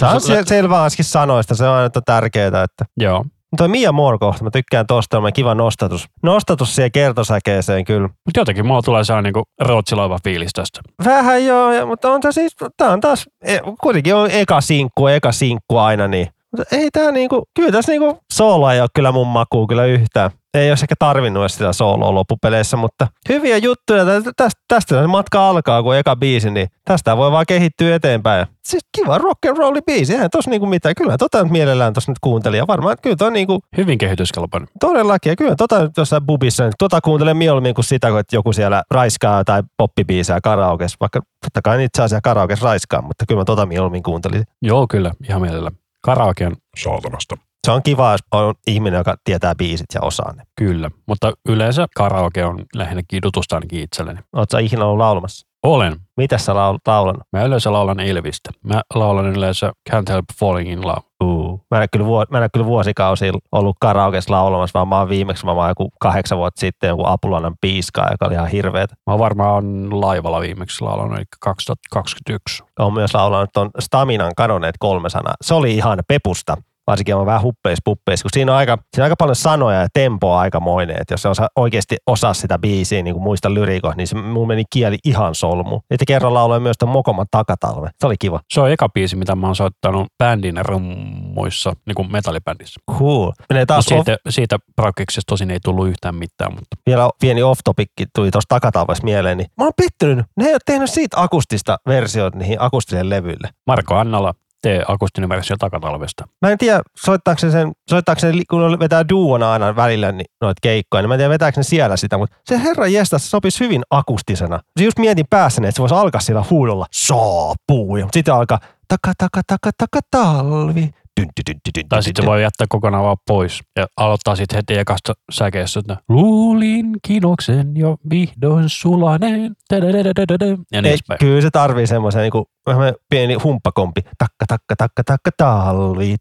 se on Se- se, selvä sanoista, se on aina tärkeää. Että. Joo. Toi Mia Moore kohta, mä tykkään tosta, on kiva nostatus. Nostatus siihen kertosäkeeseen kyllä. Mutta jotenkin mulla tulee sellainen niin rootsilaiva fiilis tästä. Vähän joo, ja- mutta on tää siis, tää on taas, e, kuitenkin on eka sinkku, eka sinkku aina niin. Mutta ei tää niinku, kyllä tässä niinku soolo ei ole kyllä mun makuu kyllä yhtään. Ei olisi ehkä tarvinnut edes sitä sooloa loppupeleissä, mutta hyviä juttuja. Tä- Tästä, tästä se matka alkaa, kun eka biisi, niin tästä voi vaan kehittyä eteenpäin. Siis kiva rock and rolli biisi, eihän tossa niinku mitään. Kyllä tota nyt mielellään tossa nyt kuuntelin. Ja varmaan, kyllä toi niinku Hyvin kehityskelpoinen. Todellakin, ja kyllä tota nyt jossain bubissa, niin tota kuuntelen mieluummin kuin sitä, kun että joku siellä raiskaa tai poppibiisää karaokes, vaikka totta kai niitä saa siellä karaokes raiskaa, mutta kyllä mä tota mieluummin kuuntelin. Joo, kyllä. Ihan mielellä. Karaoke on Saatanasta. Se on kiva, jos on ihminen, joka tietää biisit ja osaa ne. kyllä. Mutta yleensä karaoke on lähinnä kidutusta ainakin itselleni. Oletko ikinä ollut laulamassa? Olen. Mitä sä laul- laulanut? Mä yleensä laulan Elvistä. Mä laulan yleensä Can't Help Falling in Love. Uh. Mä en kyllä, vuo- mä en kyllä vuosikausia ollut karaokes laulamassa, vaan mä oon viimeksi mä oon joku kahdeksan vuotta sitten joku Apulanan piiskaa, joka oli ihan hirveetä. Mä oon varmaan laivalla viimeksi laulanut, eli 2021. Olen myös laulanut ton Staminan kadonneet kolme sanaa. Se oli ihan pepusta. Varsinkin on vähän huppeis puppeis, kun siinä on aika, siinä on aika paljon sanoja ja tempoa aikamoinen. Että jos se osa, oikeasti osaa sitä biisiä, niin kuin muista lyrikoa, niin se mun meni kieli ihan solmu. Sitten kerran lauloin myös ton Mokoman takatalve. Se oli kiva. Se on eka biisi, mitä mä oon soittanut bändin rummuissa, niin kuin metallibändissä. Cool. Menee taas Mut off, siitä, siitä prakkiksesta tosin ei tullut yhtään mitään, mutta vielä pieni off-topikki tuli tuosta takatalvesta mieleen. Niin mä oon pettynyt. Ne ei ole tehnyt siitä akustista versiota niihin akustisille levyille. Marko Annala tee akustinen versio takatalvesta. Mä en tiedä, soittaako se sen, soittaako se, li- kun vetää duona aina välillä niin noita keikkoja, niin mä en tiedä, vetääkö ne siellä sitä, mutta se herra jestä, se sopisi hyvin akustisena. Se just mietin päässäni, että se voisi alkaa sillä huudolla, saapuu, ja sitten alkaa, taka, taka, taka, taka, talvi. Tai sitten se voi jättää kokonaan vaan pois ja aloittaa sitten heti ekasta säkeessä, että luulin kinoksen jo vihdoin sulaneen. Ja niin Ei, kyllä se tarvii semmoisen niin vähän pieni humppakompi. Takka, takka, takka, takka, talvi.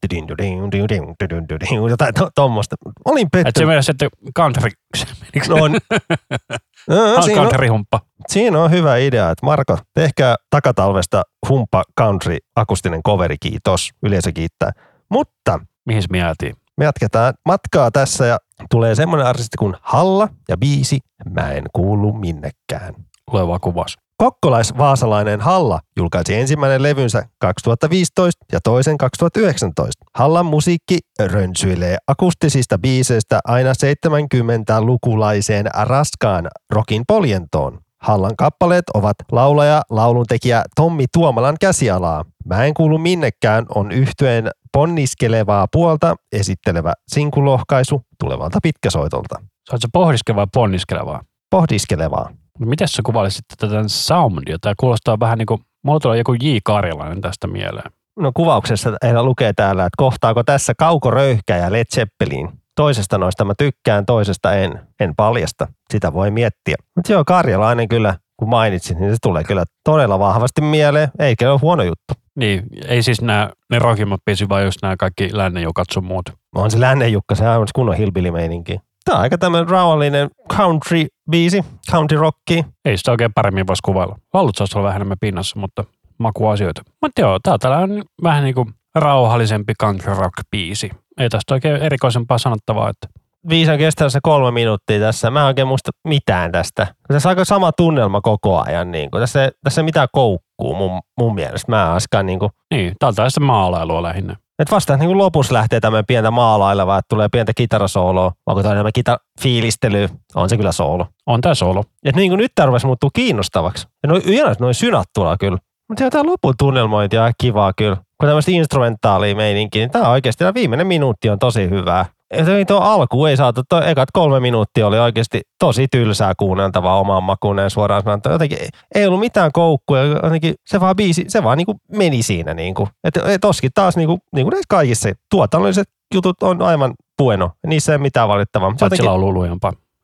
Jotain to- tommosta. Olin Et se pettynyt. menee sitten country, se? No, on, no, siinä, on, country-humppa. siinä on hyvä idea, että Marko, tehkää takatalvesta humppa country akustinen coveri, kiitos. Yleisö kiittää. Mutta Mihin me jäätiin? me jatketaan matkaa tässä ja tulee semmoinen artisti kuin Halla ja biisi Mä en kuulu minnekään. Vaan kuvas. Kokkolais-vaasalainen Halla julkaisi ensimmäinen levynsä 2015 ja toisen 2019. Hallan musiikki rönsyilee akustisista biiseistä aina 70-lukulaiseen raskaan rokin poljentoon. Hallan kappaleet ovat laulaja, lauluntekijä Tommi Tuomalan käsialaa. Mä en kuulu minnekään on yhtyeen ponniskelevaa puolta esittelevä sinkulohkaisu tulevalta pitkäsoitolta. Se pohdiskella vai ponniskelevaa? Pohdiskelevaa. No miten sä kuvailisit tätä soundia? Tämä kuulostaa vähän niin kuin, mulla tulee joku J. Karjalainen tästä mieleen. No kuvauksessa heillä lukee täällä, että kohtaako tässä kaukoröyhkä ja Led Zeppelin. Toisesta noista mä tykkään, toisesta en. En paljasta. Sitä voi miettiä. Mutta joo, Karjalainen kyllä, kun mainitsin, niin se tulee kyllä todella vahvasti mieleen. Eikä ole huono juttu. Niin, ei siis nämä, ne rockimmat biisit, vaan just nämä kaikki lännenjukat sun muut. On se Lännen Jukka, se on kunnon hillbilly-meininki. Tämä on aika tämmöinen rauhallinen country-biisi, country rocki. Ei sitä oikein paremmin voisi kuvailla. Laulut saisi olla vähän enemmän pinnassa, mutta makuasioita. Mutta joo, tää on vähän niin kuin rauhallisempi country rock biisi. Ei tästä oikein erikoisempaa sanottavaa, että Viisa kestää se kolme minuuttia tässä. Mä en oikein muista mitään tästä. Tässä on aika sama tunnelma koko ajan. Niin kuin. Tässä, tässä ei mitään koukkuu mun, mun mielestä. Mä en askaan niin kuin, niin, on tällaista maalailua lähinnä. Et vasta niin kuin lopussa lähtee tämmöinen pientä maalailevaa, että tulee pientä kitarasooloa, onko tämä enemmän kita fiilistely, on se kyllä soolo. On tää solo. Et niin kuin nyt tämä rupesi muuttuu kiinnostavaksi. Ja noin noin synat tulee kyllä. Mutta tämä lopun tunnelmointi on kivaa kyllä. Kun tämmöistä instrumentaalia meininki, niin tämä oikeasti tämä viimeinen minuutti on tosi hyvää. Ja tuo alku ei saatu, tuo ekat kolme minuuttia oli oikeasti tosi tylsää kuunneltavaa omaan makuuneen suoraan sanoen. Jotenkin ei, ollut mitään koukkuja, jotenkin se vaan biisi, se vaan niinku meni siinä niinku. Et, et toskin taas niinku, niinku näissä kaikissa tuotannolliset jutut on aivan bueno. Niissä ei mitään valittavaa. Paitsi jotenkin- laulu.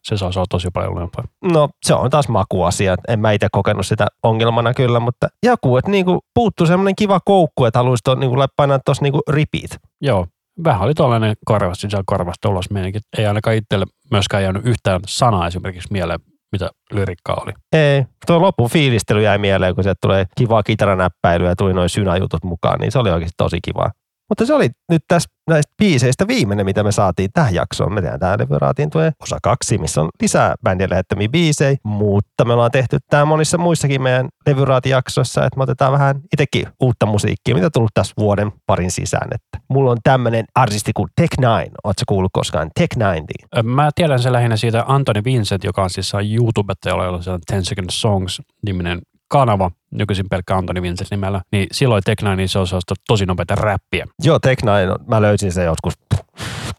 Se saa, se on tosi paljon lujempaa. No se on taas makuasia. En mä itse kokenut sitä ongelmana kyllä, mutta joku, että niinku puuttuu semmoinen kiva koukku, että haluaisi to, niinku painaa tuossa niinku repeat. Joo. Vähän oli tuollainen korvasta sisällä korvasta ulos meininki. Ei ainakaan itselle myöskään jäänyt yhtään sanaa esimerkiksi mieleen, mitä lyrikkaa oli. Ei, tuo lopun fiilistely jäi mieleen, kun sieltä tulee kivaa kitaranäppäilyä ja tuli noin synäjutut mukaan, niin se oli oikeasti tosi kivaa. Mutta se oli nyt tässä näistä biiseistä viimeinen, mitä me saatiin tähän jaksoon. Me tehdään tämä Leveraatiin tulee osa kaksi, missä on lisää bändien lähettämiä biisejä, mutta me ollaan tehty tämä monissa muissakin meidän Leveraatin-jaksoissa, että me otetaan vähän itsekin uutta musiikkia, mitä tullut tässä vuoden parin sisään. Että mulla on tämmöinen artisti kuin Tech9. Oletko kuullut koskaan Tech9? Ö, Mä tiedän sen lähinnä siitä Anthony Vincent, joka on siis YouTubetta, jolla on se 10 Second Songs-niminen kanava, nykyisin pelkkä Anthony Vincent nimellä, niin silloin Tech9 niin se on tosi nopeata räppiä. Joo, Tech9, mä löysin sen joskus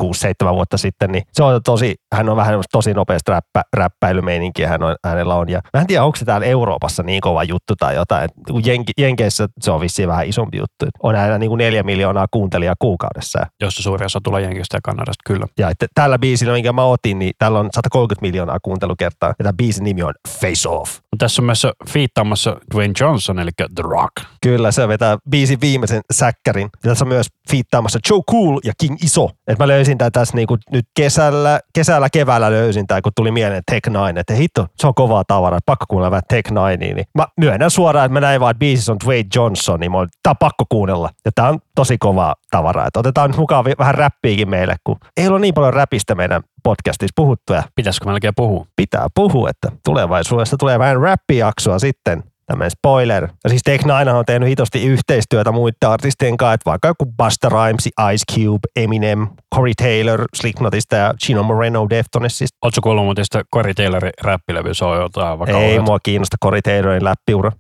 6-7 vuotta sitten, niin se on tosi, hän on vähän tosi nopeasta räppä, räppäilymeininkiä hän on, hänellä on. Ja mä en tiedä, onko se täällä Euroopassa niin kova juttu tai jotain. Et kun Jenki, Jenkeissä se on vissiin vähän isompi juttu. On hänellä niin kuin neljä miljoonaa kuuntelijaa kuukaudessa. josta suuri osa tulee Jenkistä ja Kanadasta, kyllä. Ja että tällä biisillä, minkä mä otin, niin tällä on 130 miljoonaa kuuntelukertaa. Ja tämän biisin nimi on Face Off. Tässä on myös fiittaamassa Dwayne Johnson, eli The Rock. Kyllä, se vetää biisin viimeisen säkkärin. Ja tässä on myös fiittaamassa Joe Cool ja King Iso. Et mä löysin tää tässä niinku nyt kesällä, kesällä, keväällä löysin tää, kun tuli mieleen Tech 9. Että hitto, se on kovaa tavaraa, pakko kuunnella vähän Tech 9. Niin mä myönnän suoraan, että mä näin vaan, että biisissä on Dwayne Johnson, niin mä olin, tää on pakko kuunnella. Ja tää on tosi kovaa tavaraa. Et otetaan nyt mukaan vähän räppiikin meille, kun ei ole niin paljon räpistä meidän podcastissa puhuttu ja Pitäisikö melkein puhua? pitää puhua, että tulevaisuudessa tulee vähän räppijaksoa sitten. Tämmöinen spoiler. Ja siis Tech Nine on tehnyt hitosti yhteistyötä muiden artistien kanssa, että vaikka joku Busta Rhymes, Ice Cube, Eminem, Corey Taylor, Slipknotista ja Chino Moreno Deftonesista. Oletko kuullut muuten sitä Corey Taylorin räppilevy? Se on jotain vaikka Ei mua kiinnosta Corey Taylorin läppiura.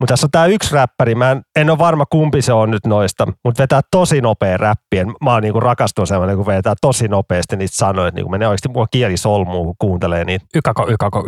Mutta tässä on tää yksi räppäri, mä en, en ole varma kumpi se on nyt noista, mutta vetää tosi nopea räppien. Mä oon niinku rakastunut semmoinen, kun vetää tosi nopeasti niitä sanoja, että niinku menee oikeasti mua kieli solmuun, kun kuuntelee niitä. ykako, ykako,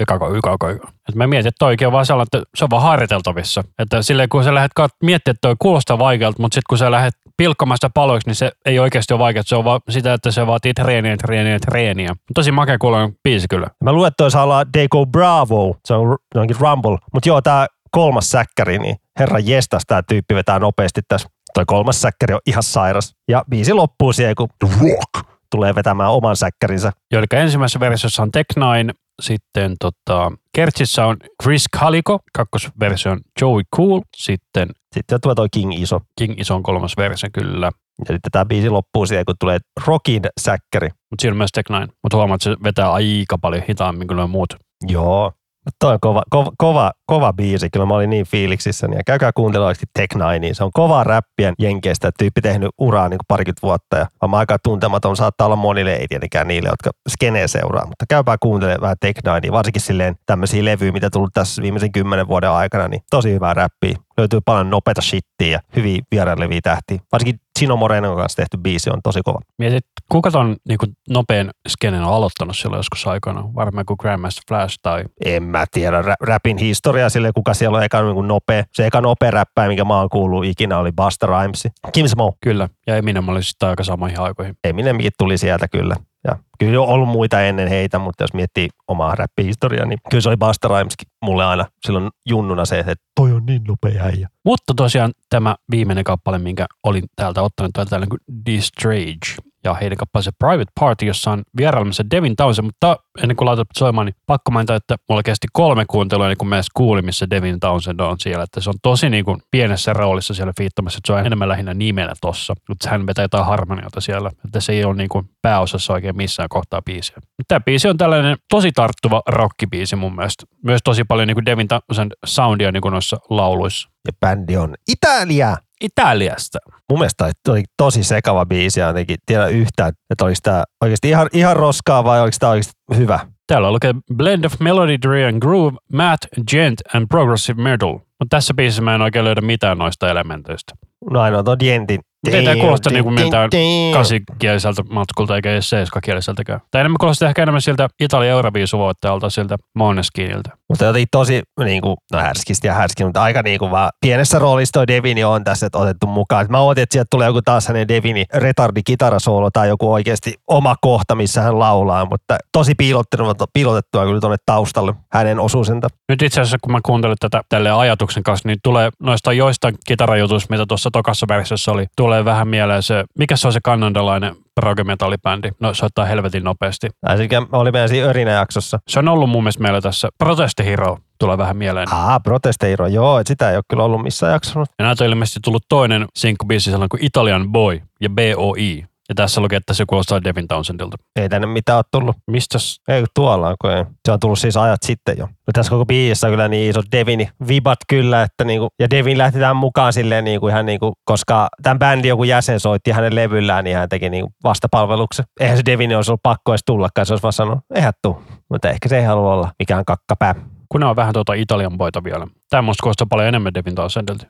ykako, ykako, ykako. Et mä mietin, että toikin on vaan sellainen, että se on vaan harjoiteltavissa. Että silleen kun sä lähdet kat- miettimään, että toi kuulostaa vaikealta, mutta sitten kun sä lähdet pilkkomaan sitä paloiksi, niin se ei oikeasti ole vaikeaa. Se on vaan sitä, että se vaatii treeniä, treeniä, treeniä. Tosi makea kuulonen biisi kyllä. Mä luulen, että toi olla Deco Bravo, se on jonkin Rumble. Mutta joo, tää kolmas säkkäri, niin herra jestas tää tyyppi vetää nopeasti tässä. Toi kolmas säkkäri on ihan sairas. Ja biisi loppuu siihen, kun Rock tulee vetämään oman säkkärinsä. Joo, eli ensimmäisessä versiossa on Tech Nine, sitten tota, Kertsissä on Chris Calico, kakkosversio on Joey Cool, sitten Sitten tulee toi King Iso. King Ison kolmas versio kyllä, Ja sitten tämä biisi loppuu siihen, kun tulee Rockin säkkäri. mutta siinä on myös Tech Nine. Mutta huomaat, että se vetää aika paljon hitaammin kuin nuo muut. Joo. Toi on kova, kova, kova, kova biisi. Kyllä mä olin niin fiiliksissä. Ja käykää kuuntelemaan Tech Ninea. Se on kovaa räppien jenkeistä. Tyyppi tehnyt uraa niin parikymmentä vuotta. Ja on aika tuntematon. Saattaa olla monille, ei tietenkään niille, jotka skenee seuraa. Mutta käykää kuuntelemaan vähän Tech Ninea. Varsinkin silleen tämmöisiä levyjä, mitä tullut tässä viimeisen kymmenen vuoden aikana. Niin tosi hyvää räppiä. Löytyy paljon nopeita shittiä ja hyviä vieraanleviä tähtiä. Varsinkin Chino Morenon kanssa tehty biisi on tosi kova. Mietit, kuka ton niin kuin, nopean skenen on aloittanut silloin joskus aikana? Varmaan kuin Grandmaster Flash tai En mä tiedä rä- rapin historiaa sille, kuka siellä on eka niin nopea. Se eka nopea räppäjä, minkä mä oon kuullut ikinä, oli Busta Rhymes. Kim Smo. kyllä. Ja Eminem oli sitten aika samoihin aikoihin. Eminemkin tuli sieltä kyllä. Ja kyllä on ollut muita ennen heitä, mutta jos miettii omaa räppihistoriaa, niin kyllä se oli Busta Rhymeskin mulle aina silloin junnuna se, että toi on niin nopea äijä. Mutta tosiaan tämä viimeinen kappale, minkä olin täältä ottanut, on tällainen kuin Distrage. Ja heidän kappaleensa Private Party, jossa on vierailemassa Devin Townsend. Mutta ennen kuin laitat soimaan, niin pakko mainita, että mulla kesti kolme kuuntelua, niin kun mä edes kuulin, missä Devin Townsend on siellä. Että se on tosi niin kuin pienessä roolissa siellä fiittamassa, että se on enemmän lähinnä nimenä tossa. Mutta hän vetää jotain harmoniota siellä. Että se ei ole niin kuin pääosassa oikein missään kohtaa biisiä. Tämä biisi on tällainen tosi tarttuva rockibiisi mun mielestä. Myös tosi paljon niin kuin Devin Townsend soundia niin kuin noissa lauluissa. Ja bändi on Italia. Italiasta. Mun mielestä oli tosi sekava biisi ja jotenkin tiedä yhtään, että oliko tämä oikeasti ihan, ihan roskaa vai oliko tämä oikeasti hyvä. Täällä lukee Blend of Melody, Dre and Groove, Matt, Gent and Progressive Metal. Mutta tässä biisissä mä en oikein löydä mitään noista elementeistä. No ainoa tuon Dientin. Ei tää kuulosta niinku miltään kasikieliseltä matskulta eikä edes seiskakieliseltäkään. Tai enemmän kuulostaa ehkä enemmän siltä Italian Euroviisuvoittajalta, siltä Måneskiniltä. Mutta jotenkin tosi niin kuin, no härskisti ja härski, mutta aika niin kuin vaan pienessä roolissa toi Devini on tässä otettu mukaan. Mä ootin, että sieltä tulee joku taas hänen Devini retardi kitarasoolo tai joku oikeasti oma kohta, missä hän laulaa, mutta tosi piilottettua, piilotettua kyllä tuonne taustalle hänen osuusensa. Nyt itse asiassa, kun mä kuuntelin tätä tälle ajatuksen kanssa, niin tulee noista joista kitarajutuista, mitä tuossa tokassa versiossa oli, tulee vähän mieleen se, mikä se on se kanadalainen prog-metallibändi. No soittaa helvetin nopeasti. Tai oli meidän siinä Örinä-jaksossa. Se on ollut mun mielestä meillä tässä Protestihiro tulee vähän mieleen. Aa, Protesteiro, joo, et sitä ei ole kyllä ollut missään jaksossa. Ja näitä on ilmeisesti tullut toinen sinkkubiisi sellainen kuin Italian Boy ja BOI. Ja tässä lukee, että se kuulostaa Devin Townsendilta. Ei tänne mitään ole tullut. Mistäs? Ei tuolla on, kun ei. Se on tullut siis ajat sitten jo. Mutta tässä koko biisissä on kyllä niin iso Devini vibat kyllä, että niinku, ja Devin lähti tämän mukaan silleen niinku ihan niinku, koska tämän bändin joku jäsen soitti hänen levyllään, niin hän teki niinku vastapalveluksen. Eihän se Devini olisi ollut pakko edes tullakaan, se olisi vaan sanonut, eihän tuu. Mutta ehkä se ei halua olla mikään kakkapää. Kun on vähän tuota Italian boita vielä. Tämä musta kuulostaa paljon enemmän Devin Townsendilta.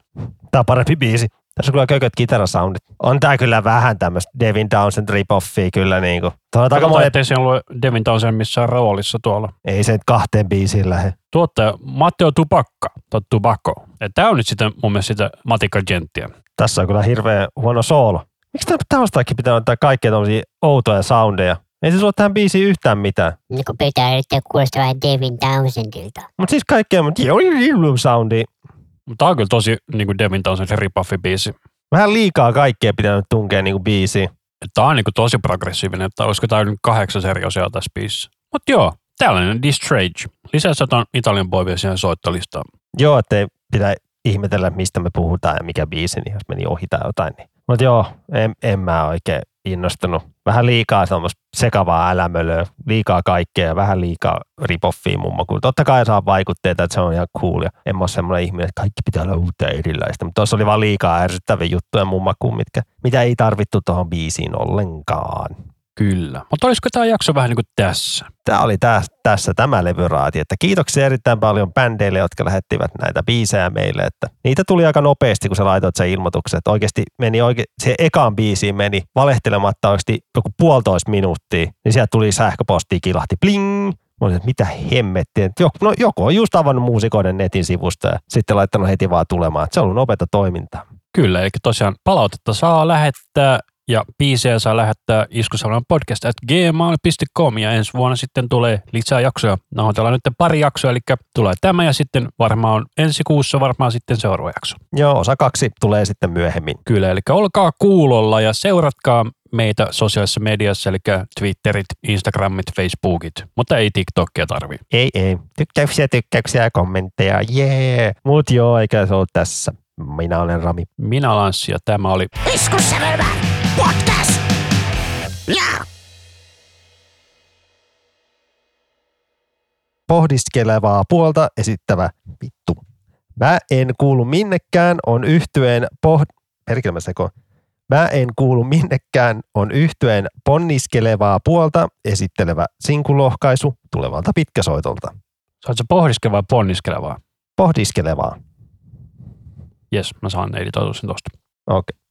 Tämä on parempi biisi. Tässä on kyllä kököt kitarasoundit. On tää kyllä vähän tämmöistä Devin Townsend ripoffia kyllä niinku. Tuolla on aika Katsotaan, monet, ettei siellä ole Devin Townsend missään roolissa tuolla. ei se nyt kahteen biisiin lähde. Tuottaja Matteo Tupakka, tai Tubacco. Tämä on nyt sitten mun mielestä sitä Matika Genttiä. Tässä on kyllä hirveän huono soolo. Miksi tämä taustaakin pitää ottaa kaikkia tommosia outoja soundeja? Ei se sulla tähän biisiin yhtään mitään. Niin kuin pitää yrittää kuulostaa vähän Devin Townsendilta. Mutta siis kaikkea, mutta soundi. Tämä on kyllä tosi niin kuin Devin Townsend se ripaffi biisi. Vähän liikaa kaikkea pitää nyt tunkea niinku biisiin. Tämä on niin kuin tosi progressiivinen, että olisiko tämä nyt kahdeksas eri osia tässä biisissä. Mutta joo, tällainen Distrage. Lisäksi on Italian Boy siihen soittolistaan. Joo, ettei pitää ihmetellä, mistä me puhutaan ja mikä biisi, niin jos meni ohi tai jotain. Niin. Mutta joo, en, en mä oikein innostunut. Vähän liikaa semmoista sekavaa älämölöä, liikaa kaikkea ja vähän liikaa ripoffia mummo. Kun totta kai saa vaikutteita, että se on ihan cool ja en mä ole semmoinen ihminen, että kaikki pitää olla uutta erilaista. Mutta tuossa oli vaan liikaa ärsyttäviä juttuja mummakuun, mitkä, mitä ei tarvittu tuohon biisiin ollenkaan. Kyllä. Mutta olisiko tämä jakso vähän niin kuin tässä? Tämä oli täs, tässä tämä levyraati. Että kiitoksia erittäin paljon bändeille, jotka lähettivät näitä biisejä meille. Että niitä tuli aika nopeasti, kun sä laitoit sen ilmoituksen. Että oikeasti meni oike, se ekaan biisiin meni valehtelematta oikeasti joku puolitoista minuuttia. Niin sieltä tuli sähköposti kilahti bling. Mä olin, että mitä hemmettiä. Joku, no, joku on just avannut muusikoiden netin sivusta ja sitten laittanut heti vaan tulemaan. Että se on ollut nopeata toimintaa. Kyllä, eli tosiaan palautetta saa lähettää ja biisejä saa lähettää iskusalman podcast at gmail.com ja ensi vuonna sitten tulee lisää jaksoja. Nauhoitellaan nyt pari jaksoa, eli tulee tämä ja sitten varmaan ensi kuussa varmaan sitten seuraava jakso. Joo, osa kaksi tulee sitten myöhemmin. Kyllä, eli olkaa kuulolla ja seuratkaa meitä sosiaalisessa mediassa, eli Twitterit, Instagramit, Facebookit, mutta ei TikTokia tarvii. Ei, ei. Tykkäyksiä, tykkäyksiä ja kommentteja. Jee. Yeah. Mut joo, eikä se ollut tässä. Minä olen Rami. Minä Lanssi ja tämä oli Iskussa podcast! Ja! Pohdiskelevaa puolta esittävä vittu. Mä en kuulu minnekään on yhtyeen pohd... Perkele mä seko. Mä en kuulu minnekään on yhtyeen ponniskelevaa puolta esittelevä sinkulohkaisu tulevalta pitkäsoitolta. Saat sä pohdiskella vai ponniskelevaa? Pohdiskelevaa. Jes, mä saan editoitua sen tosta. Okei.